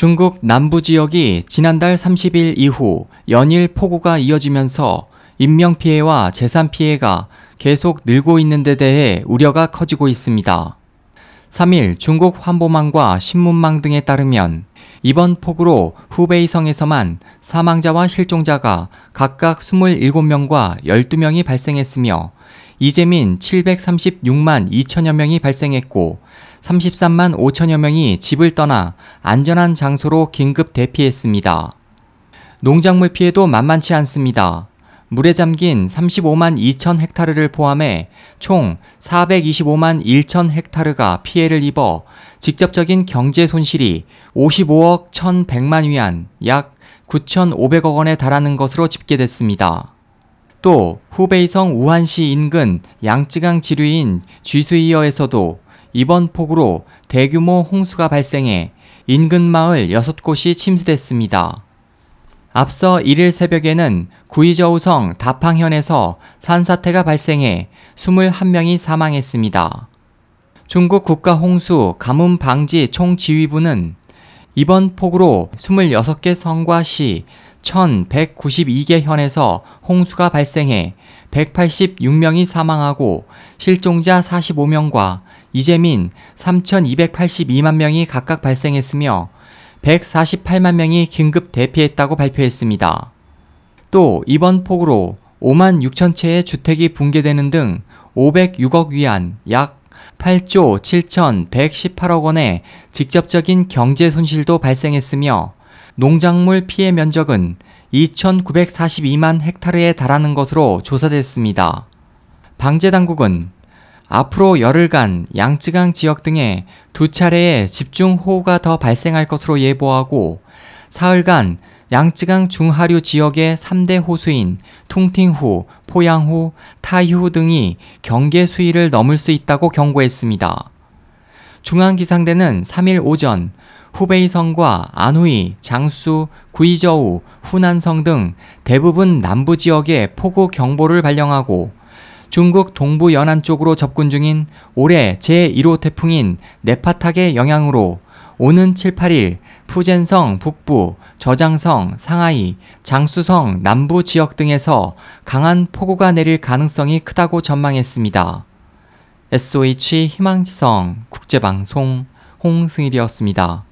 중국 남부 지역이 지난달 30일 이후 연일 폭우가 이어지면서 인명피해와 재산피해가 계속 늘고 있는 데 대해 우려가 커지고 있습니다. 3일 중국 환보망과 신문망 등에 따르면 이번 폭우로 후베이성에서만 사망자와 실종자가 각각 27명과 12명이 발생했으며 이재민 736만 2천여 명이 발생했고 33만 5천여 명이 집을 떠나 안전한 장소로 긴급 대피했습니다. 농작물 피해도 만만치 않습니다. 물에 잠긴 35만 2천 헥타르를 포함해 총 425만 1천 헥타르가 피해를 입어 직접적인 경제 손실이 55억 1,100만 위안, 약 9,500억 원에 달하는 것으로 집계됐습니다. 또 후베이성 우한시 인근 양쯔강 지류인 쥐수이어에서도 이번 폭우로 대규모 홍수가 발생해 인근 마을 6곳이 침수됐습니다. 앞서 1일 새벽에는 구이저우성 다팡현에서 산사태가 발생해 21명이 사망했습니다. 중국 국가홍수 가뭄 방지 총지휘부는 이번 폭우로 26개 성과 시 1192개 현에서 홍수가 발생해 186명이 사망하고 실종자 45명과 이재민 3282만 명이 각각 발생했으며 148만 명이 긴급 대피했다고 발표했습니다. 또 이번 폭우로 5만 6천 채의 주택이 붕괴되는 등 506억 위안 약 8조 7,118억 원의 직접적인 경제 손실도 발생했으며 농작물 피해 면적은 2,942만 헥타르에 달하는 것으로 조사됐습니다. 방재당국은 앞으로 열흘간 양쯔강 지역 등에 두 차례의 집중 호우가 더 발생할 것으로 예보하고 사흘간 양쯔강 중하류 지역의 3대 호수인 퉁팅후, 포양후, 타이후 등이 경계 수위를 넘을 수 있다고 경고했습니다. 중앙기상대는 3일 오전 후베이성과 안후이, 장수, 구이저우, 후난성 등 대부분 남부 지역에 폭우 경보를 발령하고 중국 동부 연안 쪽으로 접근 중인 올해 제1호 태풍인 네파탁의 영향으로 오는 7, 8일 푸젠성 북부, 저장성, 상하이, 장수성 남부 지역 등에서 강한 폭우가 내릴 가능성이 크다고 전망했습니다. SOH 희망지성 국제방송 홍승일이었습니다.